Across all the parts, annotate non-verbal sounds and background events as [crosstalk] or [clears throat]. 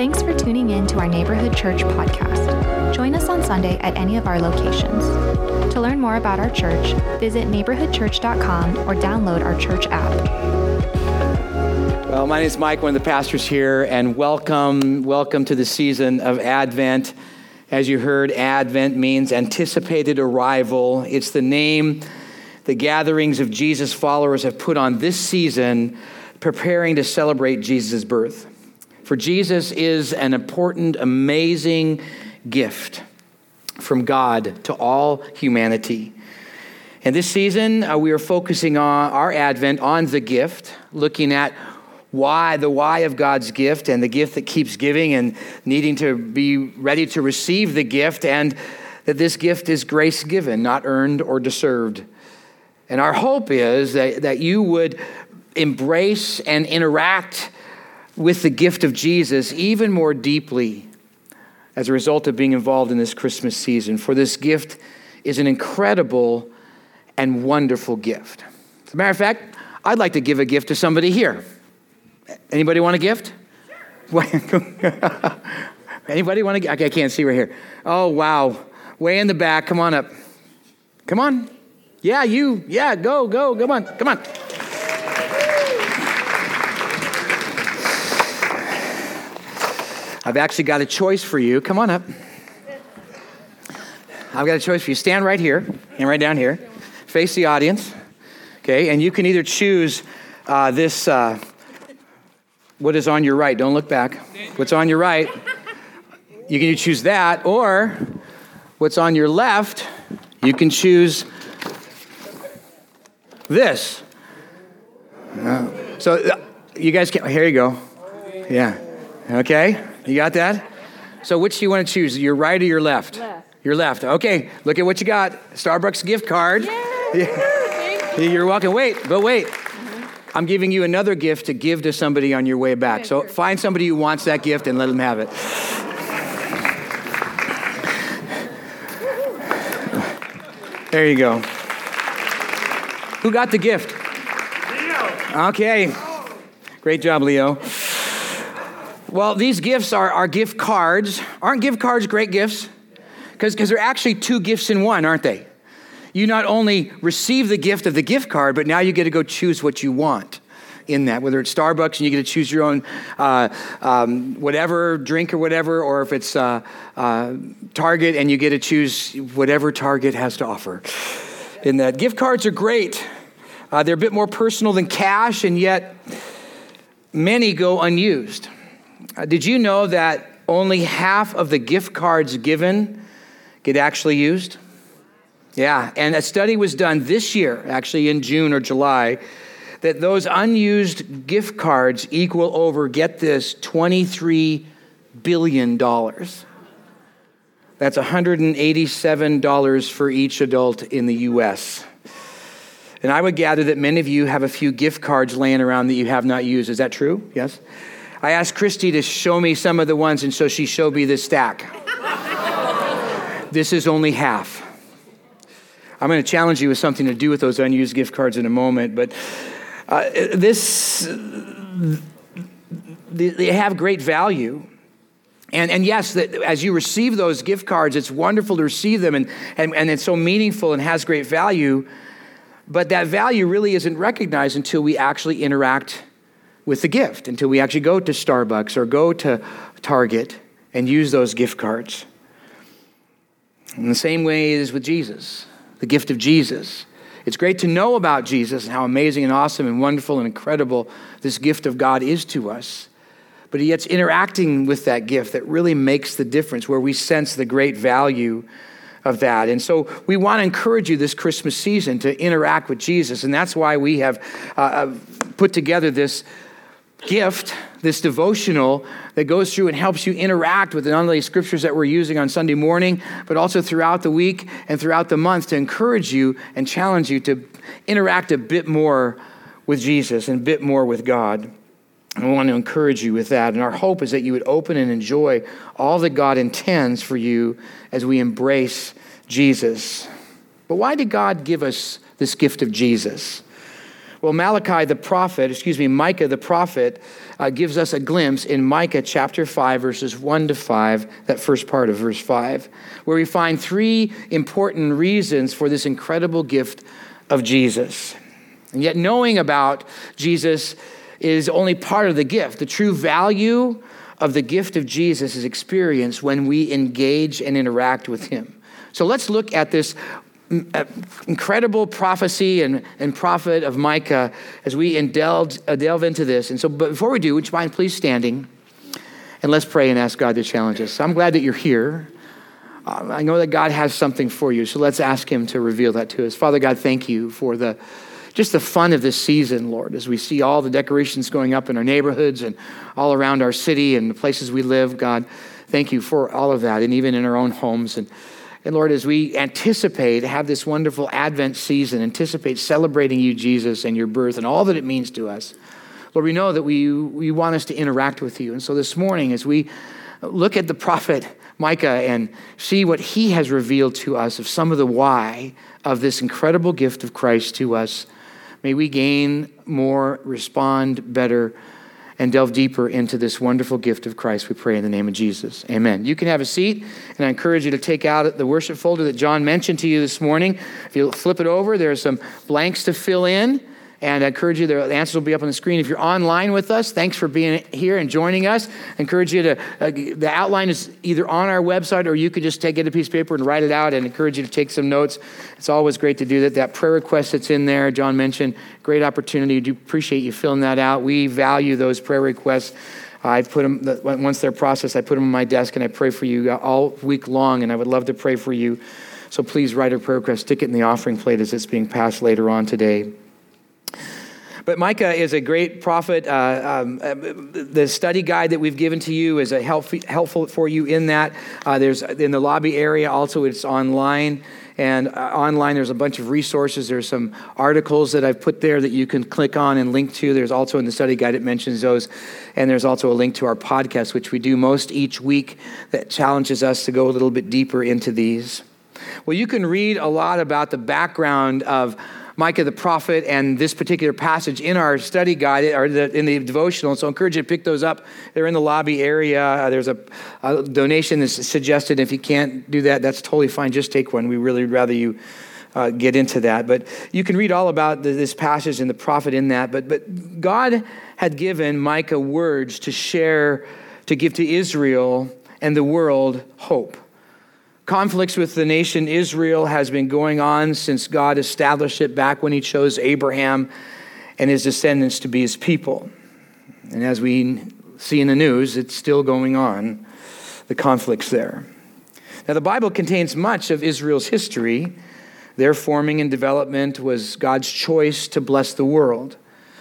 Thanks for tuning in to our Neighborhood Church podcast. Join us on Sunday at any of our locations. To learn more about our church, visit neighborhoodchurch.com or download our church app. Well, my name is Mike, one of the pastors here, and welcome, welcome to the season of Advent. As you heard, Advent means anticipated arrival. It's the name the gatherings of Jesus' followers have put on this season, preparing to celebrate Jesus' birth. For Jesus is an important, amazing gift from God to all humanity. And this season, uh, we are focusing on our Advent on the gift, looking at why, the why of God's gift and the gift that keeps giving and needing to be ready to receive the gift, and that this gift is grace given, not earned or deserved. And our hope is that, that you would embrace and interact with the gift of Jesus even more deeply as a result of being involved in this Christmas season. For this gift is an incredible and wonderful gift. As a matter of fact, I'd like to give a gift to somebody here. Anybody want a gift? [laughs] Anybody want to? I can't see right here. Oh wow, way in the back. Come on up. Come on. Yeah, you. Yeah, go, go. Come on. Come on. I've actually got a choice for you. Come on up. I've got a choice for you. Stand right here and right down here. Face the audience. Okay, and you can either choose uh, this. Uh, what is on your right. Don't look back. What's on your right, you can choose that, or what's on your left, you can choose this. Uh, so you guys can't. here you go. Yeah. Okay, you got that? So which do you want to choose, your right or your left? Left. Your left. Okay, look at what you got. Starbucks gift card. Yeah. [laughs] You're welcome. Wait, but wait. Mm-hmm. I'm giving you another gift to give to somebody on your way back. So find somebody who wants that gift and let them have it. There you go. Who got the gift? Leo. Okay. Great job, Leo. Well, these gifts are, are gift cards. Aren't gift cards great gifts? Because they're actually two gifts in one, aren't they? you not only receive the gift of the gift card, but now you get to go choose what you want in that, whether it's Starbucks and you get to choose your own uh, um, whatever drink or whatever, or if it's uh, uh, Target and you get to choose whatever Target has to offer. In that, gift cards are great. Uh, they're a bit more personal than cash, and yet many go unused. Uh, did you know that only half of the gift cards given get actually used? Yeah, and a study was done this year, actually in June or July, that those unused gift cards equal over, get this, $23 billion. That's $187 for each adult in the US. And I would gather that many of you have a few gift cards laying around that you have not used. Is that true? Yes? I asked Christy to show me some of the ones, and so she showed me this stack. this is only half. I'm going to challenge you with something to do with those unused gift cards in a moment, but uh, this, they have great value. And, and yes, that as you receive those gift cards, it's wonderful to receive them and, and, and it's so meaningful and has great value. But that value really isn't recognized until we actually interact with the gift, until we actually go to Starbucks or go to Target and use those gift cards. In the same way is with Jesus the gift of Jesus. It's great to know about Jesus and how amazing and awesome and wonderful and incredible this gift of God is to us. But it's interacting with that gift that really makes the difference, where we sense the great value of that. And so we want to encourage you this Christmas season to interact with Jesus. And that's why we have uh, uh put together this gift, this devotional that goes through and helps you interact with the not only scriptures that we're using on Sunday morning, but also throughout the week and throughout the month to encourage you and challenge you to interact a bit more with Jesus and a bit more with God. And I want to encourage you with that. And our hope is that you would open and enjoy all that God intends for you as we embrace Jesus. But why did God give us this gift of Jesus? Well, Malachi the prophet, excuse me, Micah the prophet, uh, gives us a glimpse in Micah chapter 5, verses 1 to 5, that first part of verse 5, where we find three important reasons for this incredible gift of Jesus. And yet, knowing about Jesus is only part of the gift. The true value of the gift of Jesus is experienced when we engage and interact with Him. So let's look at this incredible prophecy and, and prophet of Micah as we indulge, uh, delve into this. And so, but before we do, would you mind please standing and let's pray and ask God to challenge us. I'm glad that you're here. Um, I know that God has something for you, so let's ask Him to reveal that to us. Father God, thank you for the just the fun of this season, Lord, as we see all the decorations going up in our neighborhoods and all around our city and the places we live. God, thank you for all of that, and even in our own homes. And, and Lord, as we anticipate, have this wonderful Advent season, anticipate celebrating you, Jesus, and your birth and all that it means to us. Lord, we know that we, we want us to interact with you. And so this morning, as we look at the prophet Micah and see what he has revealed to us of some of the why of this incredible gift of Christ to us, May we gain more, respond better, and delve deeper into this wonderful gift of Christ, we pray in the name of Jesus. Amen. You can have a seat, and I encourage you to take out the worship folder that John mentioned to you this morning. If you flip it over, there are some blanks to fill in. And I encourage you, the answers will be up on the screen. If you're online with us, thanks for being here and joining us. I encourage you to, uh, the outline is either on our website or you could just take, get a piece of paper and write it out and encourage you to take some notes. It's always great to do that. That prayer request that's in there, John mentioned, great opportunity. We do appreciate you filling that out. We value those prayer requests. I put them, once they're processed, I put them on my desk and I pray for you all week long, and I would love to pray for you. So please write a prayer request, stick it in the offering plate as it's being passed later on today. But Micah is a great prophet. Uh, um, uh, the study guide that we've given to you is a help, helpful for you in that. Uh, there's in the lobby area also. It's online. And uh, online, there's a bunch of resources. There's some articles that I've put there that you can click on and link to. There's also in the study guide, it mentions those. And there's also a link to our podcast, which we do most each week, that challenges us to go a little bit deeper into these. Well, you can read a lot about the background of Micah the prophet and this particular passage in our study guide or in the devotional. So I encourage you to pick those up. They're in the lobby area. Uh, there's a, a, donation that's suggested. If you can't do that, that's totally fine. Just take one. We really would rather you uh, get into that. But you can read all about the, this passage and the prophet in that. But, but God had given Micah words to share, to give to Israel and the world hope. Conflicts with the nation Israel has been going on since God established it back when he chose Abraham and his descendants to be his people. And as we see in the news, it's still going on, the conflicts there. Now, the Bible contains much of Israel's history. Their forming and development was God's choice to bless the world.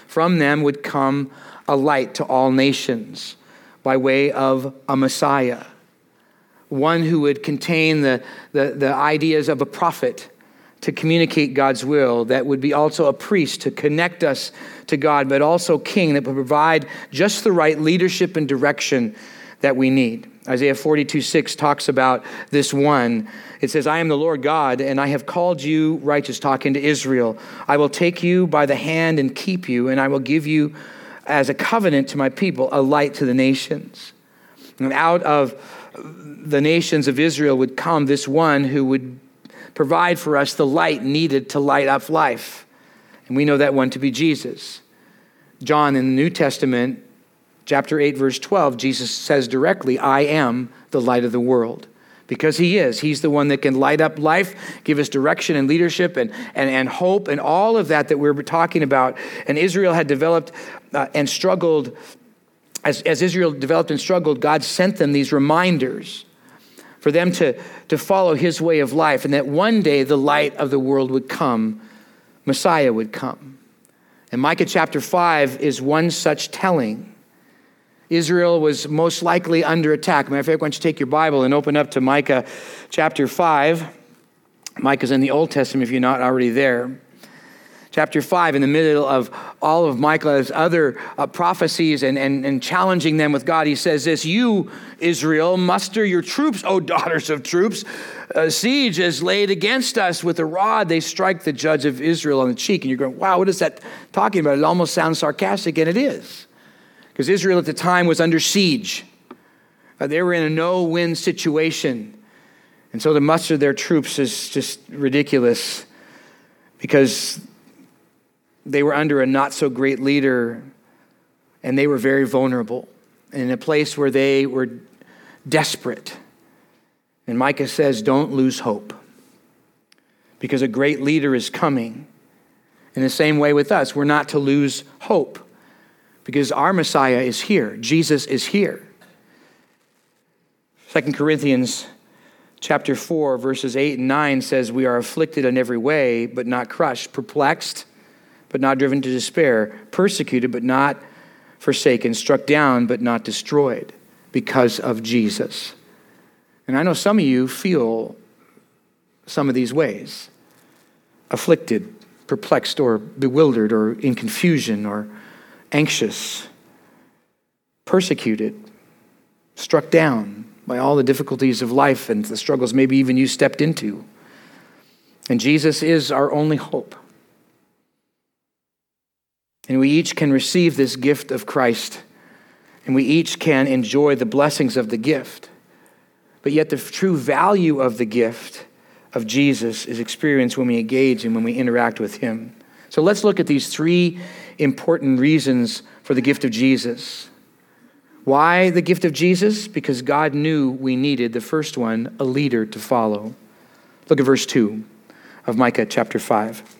From them would come a light to all nations by way of a Messiah one who would contain the, the, the ideas of a prophet to communicate God's will, that would be also a priest to connect us to God, but also king that would provide just the right leadership and direction that we need. Isaiah 42 6 talks about this one. It says, I am the Lord God, and I have called you righteous, talking to Israel. I will take you by the hand and keep you, and I will give you as a covenant to my people, a light to the nations. And out of the nations of Israel would come this one who would provide for us the light needed to light up life. And we know that one to be Jesus. John in the New Testament, chapter 8, verse 12, Jesus says directly, I am the light of the world. Because he is. He's the one that can light up life, give us direction and leadership and, and, and hope and all of that that we're talking about. And Israel had developed uh, and struggled as, as Israel developed and struggled, God sent them these reminders for them to, to follow his way of life, and that one day the light of the world would come, Messiah would come. And Micah chapter 5 is one such telling. Israel was most likely under attack. Matter of fact, why don't you take your Bible and open up to Micah chapter 5. Micah's in the Old Testament if you're not already there. Chapter 5, in the middle of all of Micah's other uh, prophecies and, and, and challenging them with God, he says this You, Israel, muster your troops, O [laughs] daughters of troops. A siege is laid against us. With a rod, they strike the judge of Israel on the cheek. And you're going, Wow, what is that talking about? It almost sounds sarcastic, and it is. Because Israel at the time was under siege, uh, they were in a no win situation. And so to muster their troops is just ridiculous because they were under a not so great leader and they were very vulnerable in a place where they were desperate. And Micah says, Don't lose hope because a great leader is coming. In the same way with us, we're not to lose hope because our Messiah is here. Jesus is here. 2 Corinthians chapter 4 verses 8 and 9 says we are afflicted in every way but not crushed, perplexed but not driven to despair, persecuted, but not forsaken, struck down, but not destroyed because of Jesus. And I know some of you feel some of these ways afflicted, perplexed, or bewildered, or in confusion, or anxious, persecuted, struck down by all the difficulties of life and the struggles maybe even you stepped into. And Jesus is our only hope. And we each can receive this gift of Christ, and we each can enjoy the blessings of the gift. But yet, the true value of the gift of Jesus is experienced when we engage and when we interact with Him. So let's look at these three important reasons for the gift of Jesus. Why the gift of Jesus? Because God knew we needed, the first one, a leader to follow. Look at verse 2 of Micah chapter 5.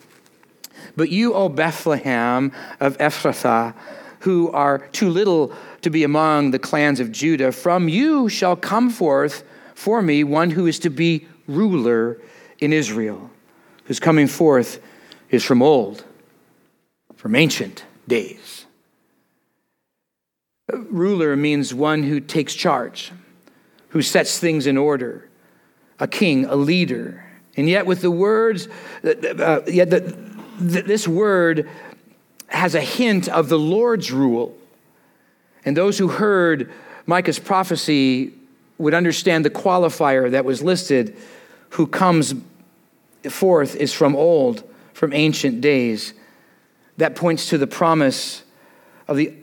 But you, O Bethlehem of Ephrathah, who are too little to be among the clans of Judah, from you shall come forth for me one who is to be ruler in Israel, whose coming forth is from old, from ancient days. Ruler means one who takes charge, who sets things in order, a king, a leader. And yet, with the words, uh, yet the, th- this word has a hint of the Lord's rule. And those who heard Micah's prophecy would understand the qualifier that was listed who comes forth is from old, from ancient days. That points to the promise of the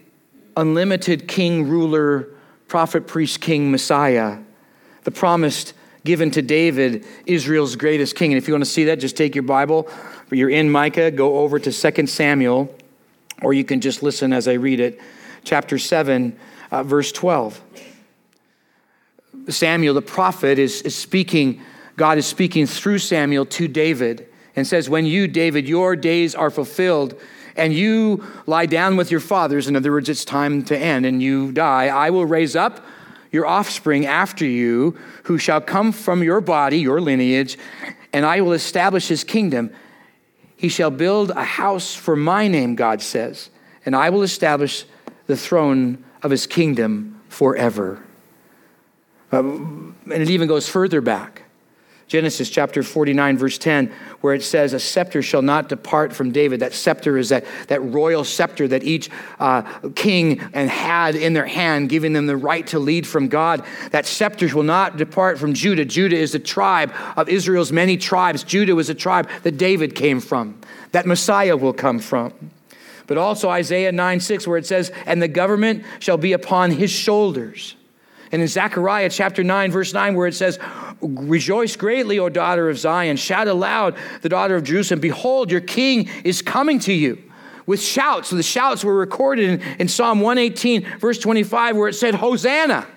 unlimited king, ruler, prophet, priest, king, Messiah, the promised given to David, Israel's greatest king. And if you want to see that, just take your Bible you're in Micah, go over to 2 Samuel, or you can just listen as I read it. Chapter 7, uh, verse 12. Samuel, the prophet, is, is speaking, God is speaking through Samuel to David and says, When you, David, your days are fulfilled, and you lie down with your fathers, in other words, it's time to end, and you die, I will raise up your offspring after you, who shall come from your body, your lineage, and I will establish his kingdom. He shall build a house for my name, God says, and I will establish the throne of his kingdom forever. Uh, and it even goes further back. Genesis chapter 49, verse 10, where it says, A scepter shall not depart from David. That scepter is that, that royal scepter that each uh, king and had in their hand, giving them the right to lead from God. That scepter will not depart from Judah. Judah is the tribe of Israel's many tribes. Judah was a tribe that David came from, that Messiah will come from. But also Isaiah 9 6, where it says, And the government shall be upon his shoulders. And in Zechariah chapter 9, verse 9, where it says, Rejoice greatly, O daughter of Zion. Shout aloud, the daughter of Jerusalem. Behold, your king is coming to you with shouts. So the shouts were recorded in, in Psalm 118, verse 25, where it said, Hosanna,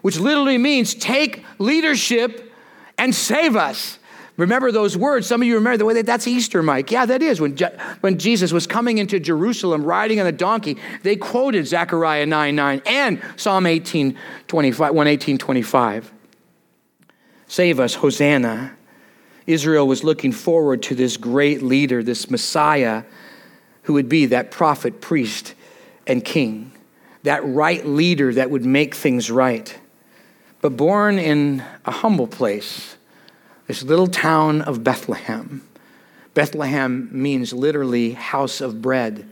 which literally means take leadership and save us. Remember those words. Some of you remember the way that that's Easter, Mike. Yeah, that is. When, Je- when Jesus was coming into Jerusalem riding on a donkey, they quoted Zechariah 9 9 and Psalm 18 25, 118 25. Save us, Hosanna. Israel was looking forward to this great leader, this Messiah, who would be that prophet, priest, and king, that right leader that would make things right. But born in a humble place, this little town of Bethlehem, Bethlehem means literally house of bread.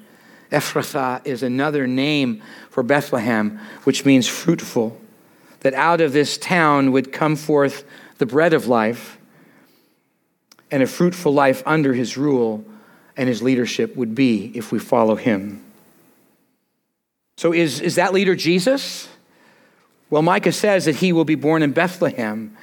Ephrathah is another name for Bethlehem, which means fruitful. That out of this town would come forth the bread of life, and a fruitful life under his rule and his leadership would be if we follow him. So, is, is that leader Jesus? Well, Micah says that he will be born in Bethlehem.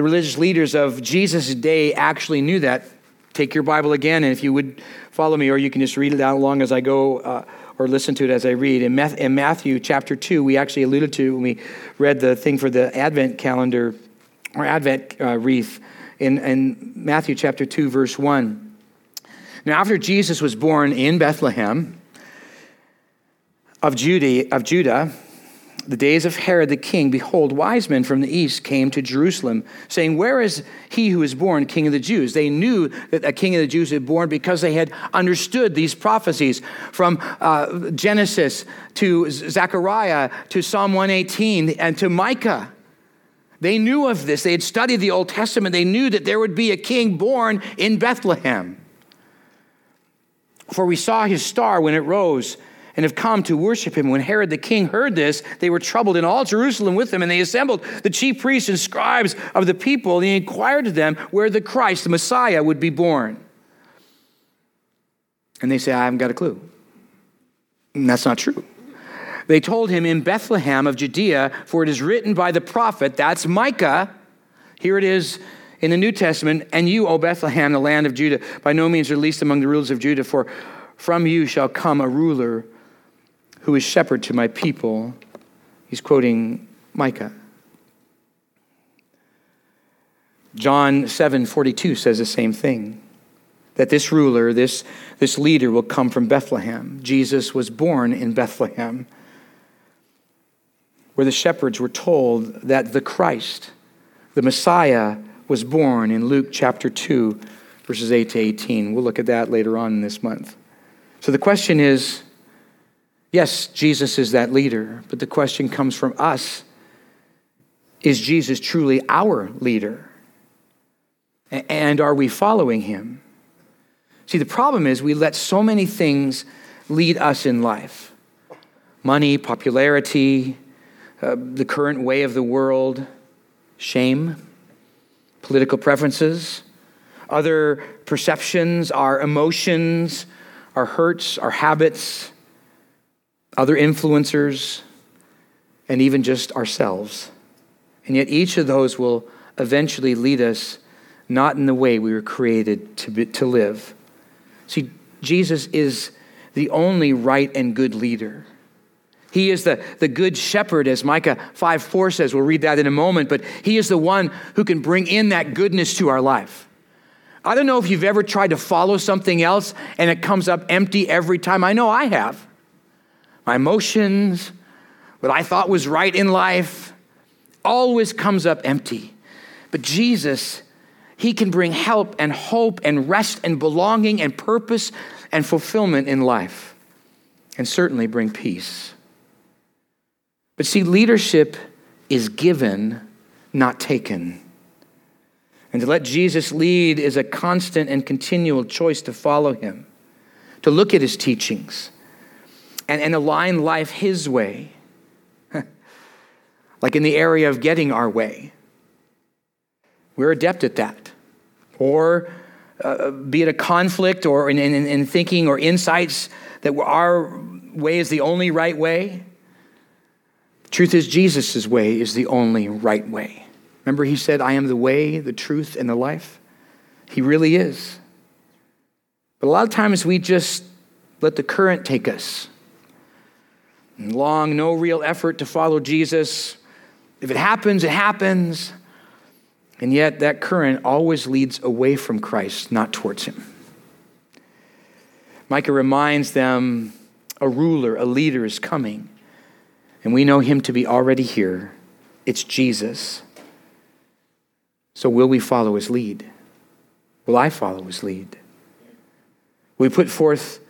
The religious leaders of Jesus' day actually knew that. Take your Bible again, and if you would follow me, or you can just read it out along as I go, uh, or listen to it as I read. In, Matthew chapter 2, we actually alluded to when we read the thing for the Advent calendar or Advent uh, wreath in, in Matthew chapter 2, verse 1. Now, after Jesus was born in Bethlehem of of Judah the days of Herod the king, behold, wise men from the east came to Jerusalem, saying, Where is he who is born king of the Jews? They knew that a king of the Jews had born because they had understood these prophecies from uh, Genesis to Zechariah to Psalm 118 and to Micah. They knew of this. They had studied the Old Testament. They knew that there would be a king born in Bethlehem. For we saw his star when it rose and have come to worship him. When Herod the king heard this, they were troubled in all Jerusalem with him, and they assembled the chief priests and scribes of the people, and he inquired of them where the Christ, the Messiah, would be born. And they say, I haven't got a clue. And that's not true. They told him in Bethlehem of Judea, for it is written by the prophet, that's Micah. Here it is in the New Testament, and you, O Bethlehem, the land of Judah, by no means are least among the rulers of Judah, for from you shall come a ruler who is shepherd to my people. He's quoting Micah. John 7 42 says the same thing that this ruler, this, this leader, will come from Bethlehem. Jesus was born in Bethlehem, where the shepherds were told that the Christ, the Messiah, was born in Luke chapter 2, verses 8 to 18. We'll look at that later on in this month. So the question is Yes, Jesus is that leader, but the question comes from us Is Jesus truly our leader? And are we following him? See, the problem is we let so many things lead us in life money, popularity, uh, the current way of the world, shame, political preferences, other perceptions, our emotions, our hurts, our habits other influencers, and even just ourselves. And yet, each of those will eventually lead us not in the way we were created to, be, to live. See, Jesus is the only right and good leader. He is the, the good shepherd, as Micah 5 4 says. We'll read that in a moment, but he is the one who can bring in that goodness to our life. I don't know if you've ever tried to follow something else and it comes up empty every time. I know I have my emotions, what I thought was right in life, always comes up empty. But Jesus, He can bring help and hope and rest and belonging and purpose and fulfillment in life, and certainly bring peace. But see, leadership is given, not taken. And to let Jesus lead is a constant and continual choice to follow him, to look at his teachings, and, and align life His way, [laughs] like in the area of getting our way. We're adept at that. Or uh, be it a conflict or in, in, in thinking or insights that our way is the only right way. Truth is, Jesus' way is the only right way. Remember, he said, I am the way, the truth, and the life? He really is. But a lot of times we just let the current take us long, no real effort to follow Jesus. If it happens, it happens. And yet, that current always leads away from Christ, not towards him. Micah reminds them a ruler, a leader is coming. And we know him to be already here. It's Jesus. So, will we follow his lead? Will I follow his lead? We put forth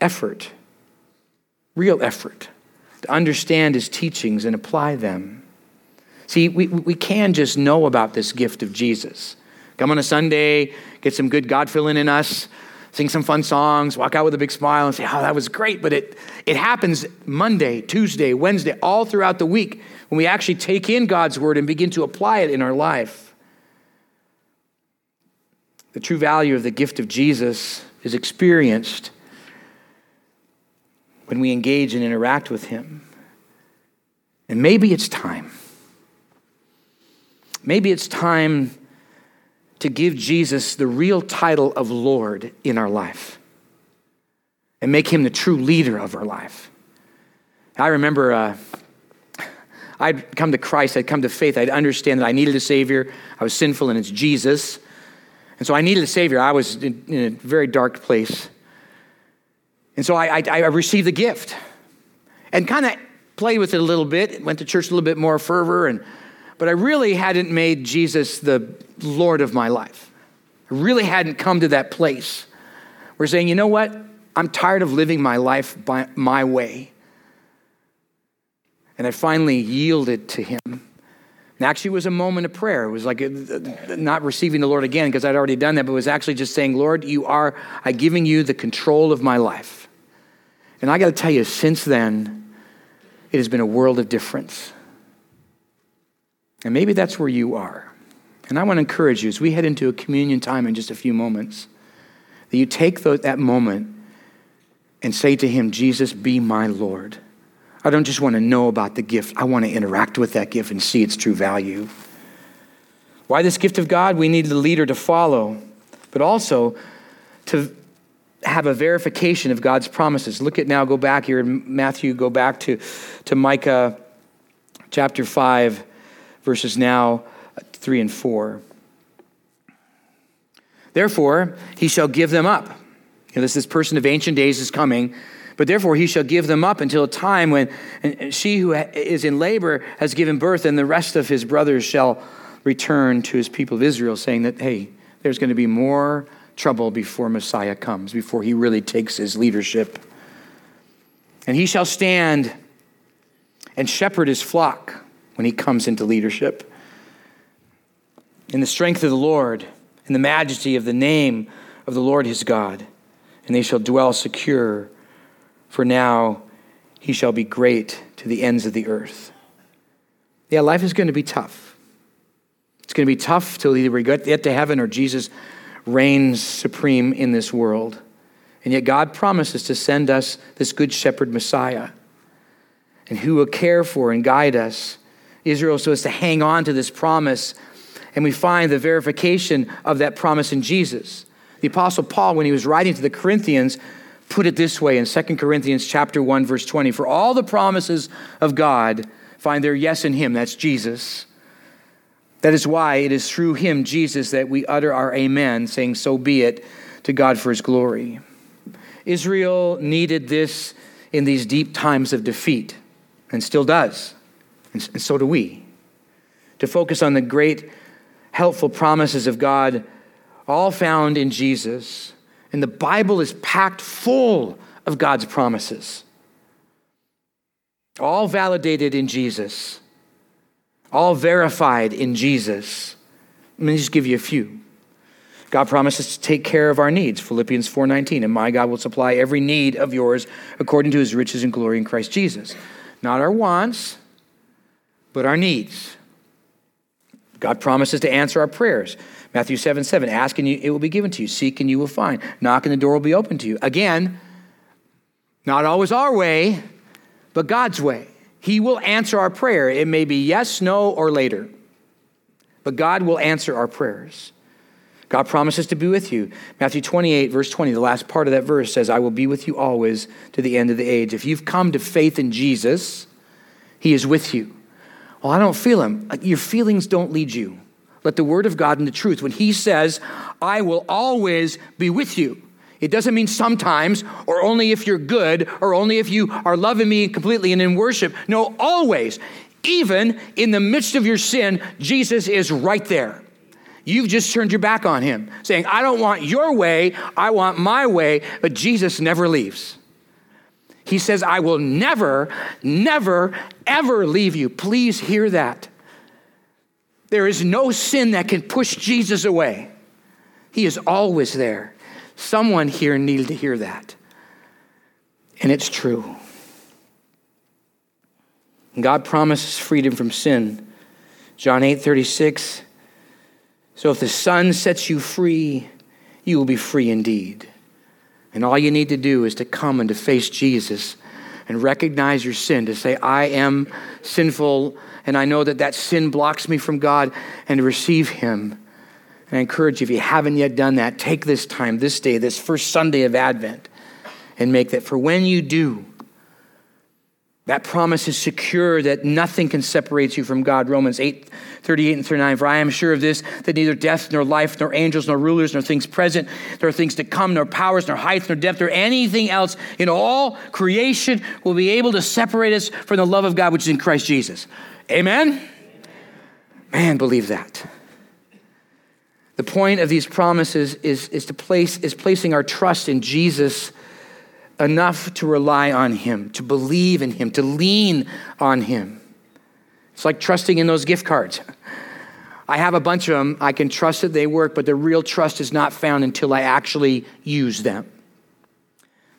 effort, real effort? To understand his teachings and apply them. See, we, we can just know about this gift of Jesus. Come on a Sunday, get some good God filling in us, sing some fun songs, walk out with a big smile and say, oh, that was great. But it, it happens Monday, Tuesday, Wednesday, all throughout the week when we actually take in God's word and begin to apply it in our life. The true value of the gift of Jesus is experienced when we engage and interact with Him. And maybe it's time. Maybe it's time to give Jesus the real title of Lord in our life and make him the true leader of our life. I remember uh, I'd come to Christ, I'd come to faith, I'd understand that I needed a Savior. I was sinful, and it's Jesus. And so I needed a Savior. I was in, in a very dark place. And so I, I, I received the gift and kind of played with it a little bit, went to church a little bit more fervor, and, but I really hadn't made Jesus the Lord of my life. I really hadn't come to that place where saying, you know what? I'm tired of living my life by my way. And I finally yielded to him. And actually, it was a moment of prayer. It was like uh, uh, not receiving the Lord again because I'd already done that, but it was actually just saying, Lord, you are, I'm giving you the control of my life. And I got to tell you, since then, it has been a world of difference. And maybe that's where you are. And I want to encourage you as we head into a communion time in just a few moments, that you take that moment and say to Him, Jesus, be my Lord. I don't just want to know about the gift, I want to interact with that gift and see its true value. Why this gift of God? We need the leader to follow, but also to have a verification of God's promises. Look at now, go back here in Matthew, go back to, to Micah chapter 5, verses now 3 and 4. Therefore, he shall give them up. You know, this, this person of ancient days is coming, but therefore he shall give them up until a time when she who is in labor has given birth, and the rest of his brothers shall return to his people of Israel, saying that, hey, there's going to be more trouble before Messiah comes, before he really takes his leadership. And he shall stand and shepherd his flock when he comes into leadership in the strength of the Lord, in the majesty of the name of the Lord his God, and they shall dwell secure, for now he shall be great to the ends of the earth. Yeah, life is going to be tough. It's going to be tough till either we get to heaven or Jesus reigns supreme in this world. And yet God promises to send us this good shepherd Messiah and who will care for and guide us. Israel so as to hang on to this promise and we find the verification of that promise in Jesus. The apostle Paul when he was writing to the Corinthians put it this way in 2 Corinthians chapter 1 verse 20 for all the promises of God find their yes in him that's Jesus. That is why it is through him Jesus that we utter our amen saying so be it to God for his glory. Israel needed this in these deep times of defeat and still does. And so do we. To focus on the great helpful promises of God, all found in Jesus. And the Bible is packed full of God's promises, all validated in Jesus, all verified in Jesus. Let me just give you a few. God promises to take care of our needs, Philippians 4:19, and my God will supply every need of yours according to his riches and glory in Christ Jesus. Not our wants, but our needs. God promises to answer our prayers. Matthew 7 7, ask and it will be given to you. Seek and you will find. Knock and the door will be open to you. Again, not always our way, but God's way. He will answer our prayer. It may be yes, no, or later. But God will answer our prayers. God promises to be with you. Matthew 28, verse 20, the last part of that verse says, I will be with you always to the end of the age. If you've come to faith in Jesus, He is with you. Well, I don't feel him. Your feelings don't lead you. Let the word of God and the truth. When he says, I will always be with you, it doesn't mean sometimes or only if you're good or only if you are loving me completely and in worship. No, always. Even in the midst of your sin, Jesus is right there. You've just turned your back on him, saying, I don't want your way, I want my way, but Jesus never leaves. He says, I will never, never, ever leave you. Please hear that. There is no sin that can push Jesus away. He is always there. Someone here needed to hear that. And it's true. God promises freedom from sin. John 8 36. So if the Son sets you free, you will be free indeed. And all you need to do is to come and to face Jesus and recognize your sin, to say, I am sinful, and I know that that sin blocks me from God, and to receive Him. And I encourage you, if you haven't yet done that, take this time, this day, this first Sunday of Advent, and make that. For when you do, that promise is secure that nothing can separate you from God. Romans 8, 38 and 39. For I am sure of this, that neither death, nor life, nor angels, nor rulers, nor things present, nor things to come, nor powers, nor height, nor depth, nor anything else in all creation will be able to separate us from the love of God which is in Christ Jesus. Amen? Man, believe that. The point of these promises is, is to place is placing our trust in Jesus enough to rely on Him, to believe in Him, to lean on Him. It's like trusting in those gift cards. I have a bunch of them. I can trust that they work, but the real trust is not found until I actually use them.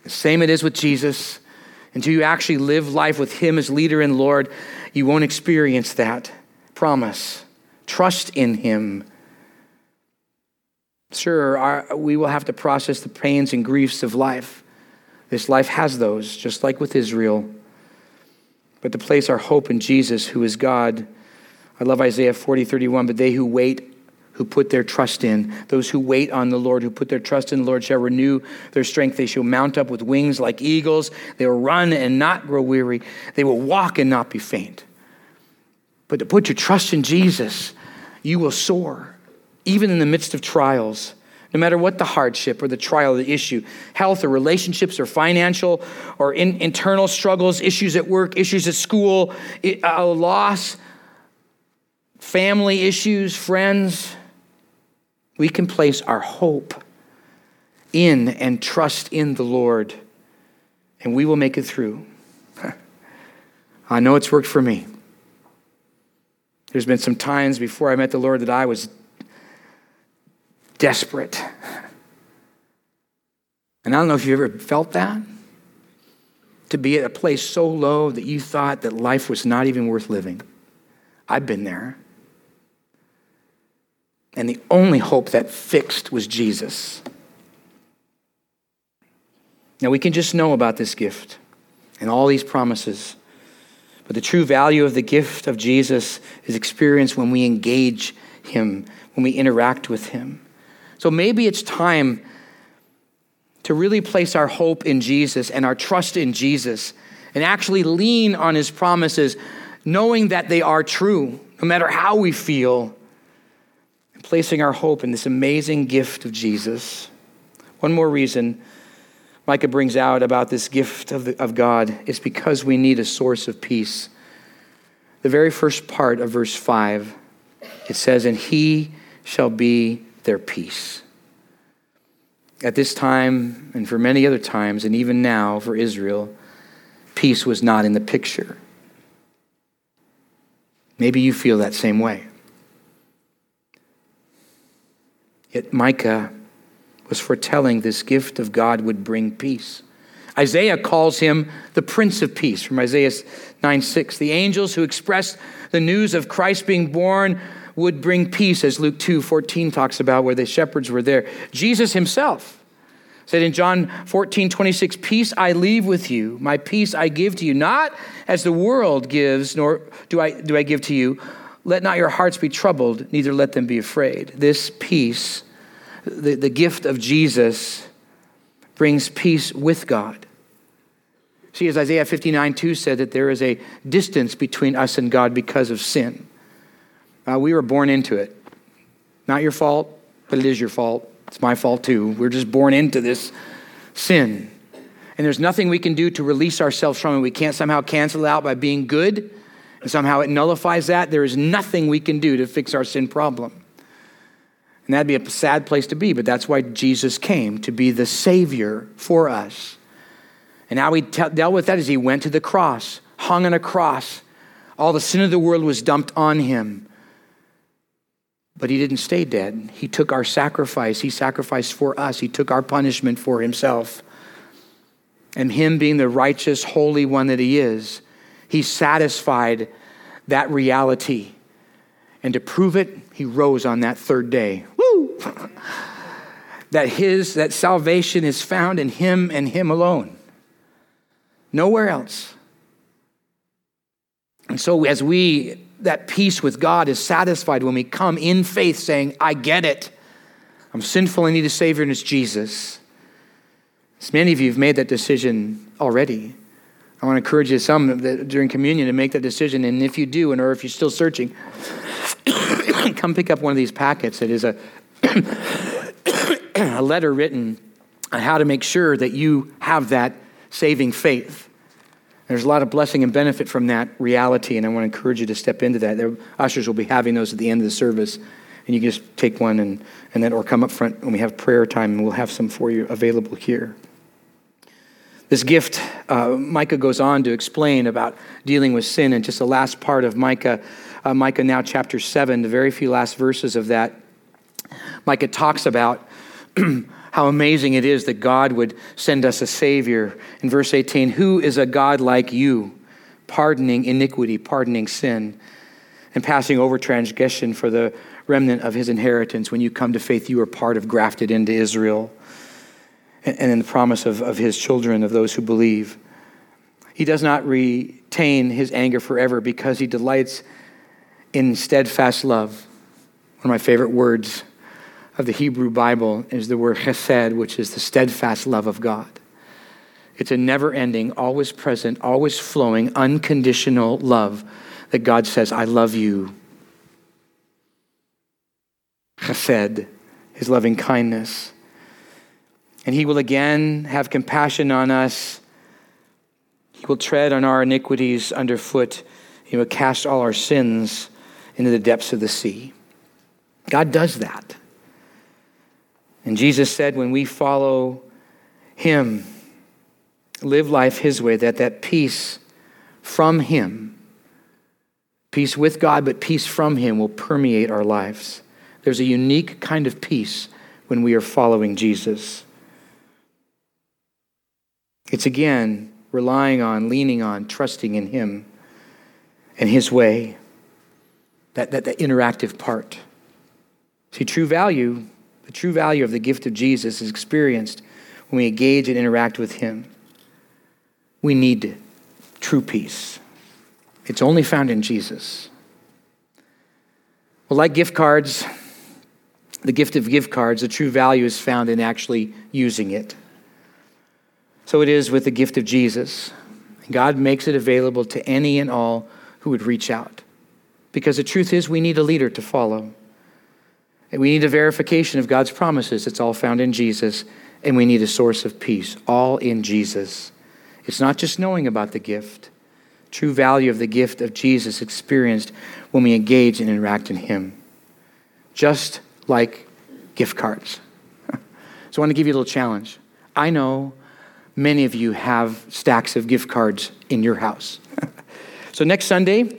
The same it is with Jesus. Until you actually live life with Him as leader and Lord, you won't experience that promise. Trust in Him. Sure, our, we will have to process the pains and griefs of life. This life has those, just like with Israel. But to place our hope in Jesus, who is God. I love Isaiah 40, 31. But they who wait, who put their trust in, those who wait on the Lord, who put their trust in the Lord, shall renew their strength. They shall mount up with wings like eagles. They will run and not grow weary. They will walk and not be faint. But to put your trust in Jesus, you will soar, even in the midst of trials no matter what the hardship or the trial the issue health or relationships or financial or in, internal struggles, issues at work, issues at school, a loss, family issues, friends. We can place our hope in and trust in the Lord, and we will make it through. [laughs] I know it's worked for me. There's been some times before I met the Lord that I was desperate. And I don't know if you've ever felt that. To be at a place so low that you thought that life was not even worth living. I've been there. And the only hope that fixed was Jesus. Now we can just know about this gift and all these promises. But the true value of the gift of Jesus is experienced when we engage Him, when we interact with Him. So maybe it's time to really place our hope in Jesus and our trust in Jesus and actually lean on his promises, knowing that they are true, no matter how we feel, and placing our hope in this amazing gift of Jesus. One more reason Micah brings out about this gift of, the, of God is because we need a source of peace. The very first part of verse 5, it says, And he shall be their peace. At this time, and for many other times, and even now for Israel, peace was not in the picture. Maybe you feel that same way. Yet Micah was foretelling this gift of God would bring peace. Isaiah calls him the Prince of Peace from Isaiah 9 6. The angels who expressed the news of Christ being born would bring peace, as Luke 2 14 talks about, where the shepherds were there. Jesus himself said in John 14 26, Peace I leave with you, my peace I give to you, not as the world gives, nor do I, do I give to you. Let not your hearts be troubled, neither let them be afraid. This peace, the, the gift of Jesus, brings peace with God. See, as Isaiah 59 2 said, that there is a distance between us and God because of sin. Uh, we were born into it. Not your fault, but it is your fault. It's my fault too. We're just born into this sin. And there's nothing we can do to release ourselves from it. We can't somehow cancel it out by being good, and somehow it nullifies that. There is nothing we can do to fix our sin problem. And that'd be a sad place to be, but that's why Jesus came to be the Savior for us. And how he t- dealt with that is he went to the cross, hung on a cross. All the sin of the world was dumped on him. But he didn't stay dead. He took our sacrifice. He sacrificed for us. He took our punishment for himself. And him being the righteous, holy one that he is, he satisfied that reality. And to prove it, he rose on that third day. Woo! [laughs] that his that salvation is found in him and him alone. Nowhere else. And so as we that peace with God is satisfied when we come in faith saying, I get it. I'm sinful, I need a Savior, and it's Jesus. As many of you have made that decision already. I want to encourage you, some that during communion, to make that decision. And if you do, and or if you're still searching, [coughs] come pick up one of these packets. It is a, [coughs] a letter written on how to make sure that you have that saving faith. There's a lot of blessing and benefit from that reality, and I want to encourage you to step into that. The ushers will be having those at the end of the service, and you can just take one and, and then or come up front when we have prayer time, and we'll have some for you available here. This gift, uh, Micah goes on to explain about dealing with sin, and just the last part of Micah, uh, Micah now chapter 7, the very few last verses of that, Micah talks about [clears throat] how amazing it is that God would send us a Savior. In verse 18, who is a God like you, pardoning iniquity, pardoning sin, and passing over transgression for the remnant of his inheritance? When you come to faith, you are part of grafted into Israel and in the promise of, of his children, of those who believe. He does not retain his anger forever because he delights in steadfast love. One of my favorite words of the Hebrew Bible is the word chesed, which is the steadfast love of God. It's a never ending, always present, always flowing, unconditional love that God says, I love you. Chesed, his loving kindness. And he will again have compassion on us. He will tread on our iniquities underfoot. He will cast all our sins into the depths of the sea. God does that. And Jesus said, when we follow him, live life his way, that that peace from him, peace with God, but peace from him will permeate our lives. There's a unique kind of peace when we are following Jesus. It's again relying on, leaning on, trusting in him and his way. That, that, that interactive part. See, true value the true value of the gift of Jesus is experienced when we engage and interact with Him. We need true peace. It's only found in Jesus. Well, like gift cards, the gift of gift cards, the true value is found in actually using it. So it is with the gift of Jesus. God makes it available to any and all who would reach out. Because the truth is, we need a leader to follow. We need a verification of God's promises. It's all found in Jesus. And we need a source of peace, all in Jesus. It's not just knowing about the gift, true value of the gift of Jesus experienced when we engage and interact in Him. Just like gift cards. [laughs] so I want to give you a little challenge. I know many of you have stacks of gift cards in your house. [laughs] so next Sunday,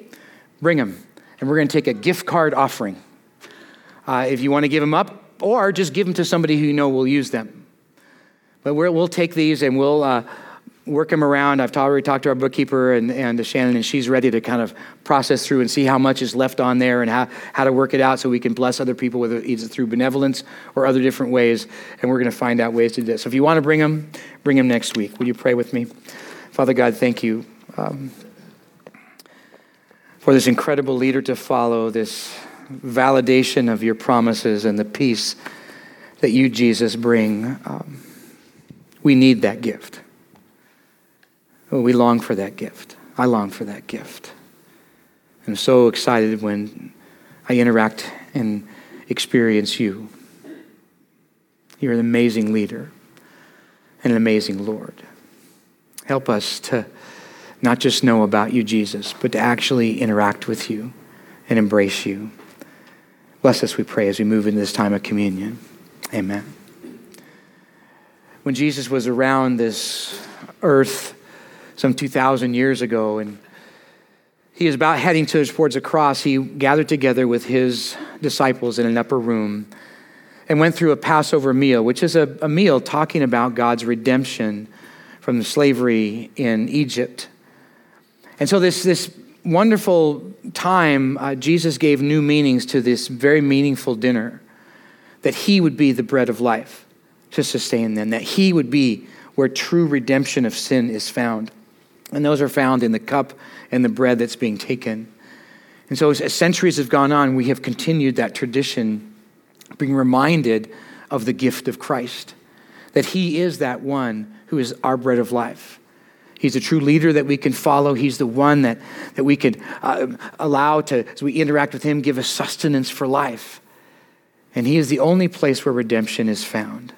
bring them. And we're going to take a gift card offering uh, if you want to give them up, or just give them to somebody who you know will use them. But we will take these and we'll uh, work them around. I've already talked to our bookkeeper and, and Shannon, and she's ready to kind of process through and see how much is left on there and how, how to work it out so we can bless other people, whether it's through benevolence or other different ways. And we're going to find out ways to do this. So if you want to bring them, bring them next week. Will you pray with me? Father God, thank you um, for this incredible leader to follow, this validation of your promises and the peace that you, Jesus, bring. Um, we need that gift. Oh, we long for that gift. I long for that gift. I'm so excited when I interact and experience you. You're an amazing leader and an amazing Lord. Help us to not just know about you, Jesus, but to actually interact with you and embrace you. Bless us, we pray, as we move into this time of communion. Amen. When Jesus was around this earth some 2,000 years ago, and he was about heading towards the cross, he gathered together with his disciples in an upper room and went through a Passover meal, which is a, a meal talking about God's redemption from the slavery in Egypt. And so, this, this wonderful time, uh, Jesus gave new meanings to this very meaningful dinner that He would be the bread of life to sustain them, that He would be where true redemption of sin is found. And those are found in the cup and the bread that's being taken. And so, as centuries have gone on, we have continued that tradition, being reminded of the gift of Christ, that He is that one who is our bread of life. He's a true leader that we can follow. He's the one that, that we could uh, allow to, as we interact with Him, give us sustenance for life. And He is the only place where redemption is found.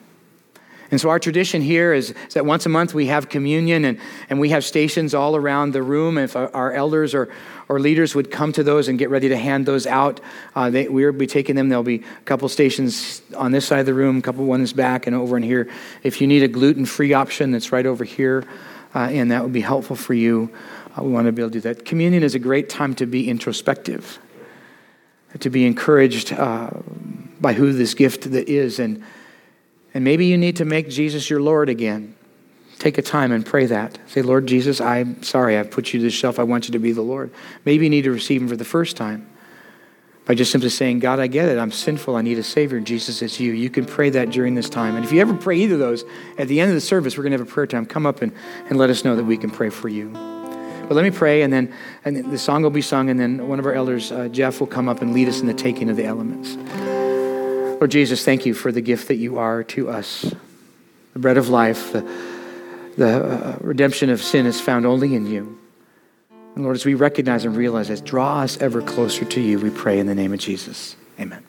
And so our tradition here is, is, that once a month we have communion and, and we have stations all around the room. If our, elders or, or leaders would come to those and get ready to hand those out, uh, they, we'll be taking them. There'll be a couple stations on this side of the room, a couple ones back and over in here. If you need a gluten-free option, that's right over here, uh, and that would be helpful for you. Uh, we want to be able to do that. Communion is a great time to be introspective, to be encouraged uh, by who this gift that is and and maybe you need to make Jesus your Lord again. Take a time and pray that. Say, Lord Jesus, I'm sorry I've put you to the shelf. I want you to be the Lord. Maybe you need to receive Him for the first time by just simply saying, God, I get it. I'm sinful. I need a Savior. Jesus, it's you. You can pray that during this time. And if you ever pray either of those, at the end of the service, we're going to have a prayer time. Come up and, and let us know that we can pray for you. But let me pray, and then and the song will be sung, and then one of our elders, uh, Jeff, will come up and lead us in the taking of the elements. Lord Jesus, thank you for the gift that you are to us. The bread of life, the, the uh, redemption of sin is found only in you. And Lord, as we recognize and realize this, draw us ever closer to you, we pray in the name of Jesus. Amen.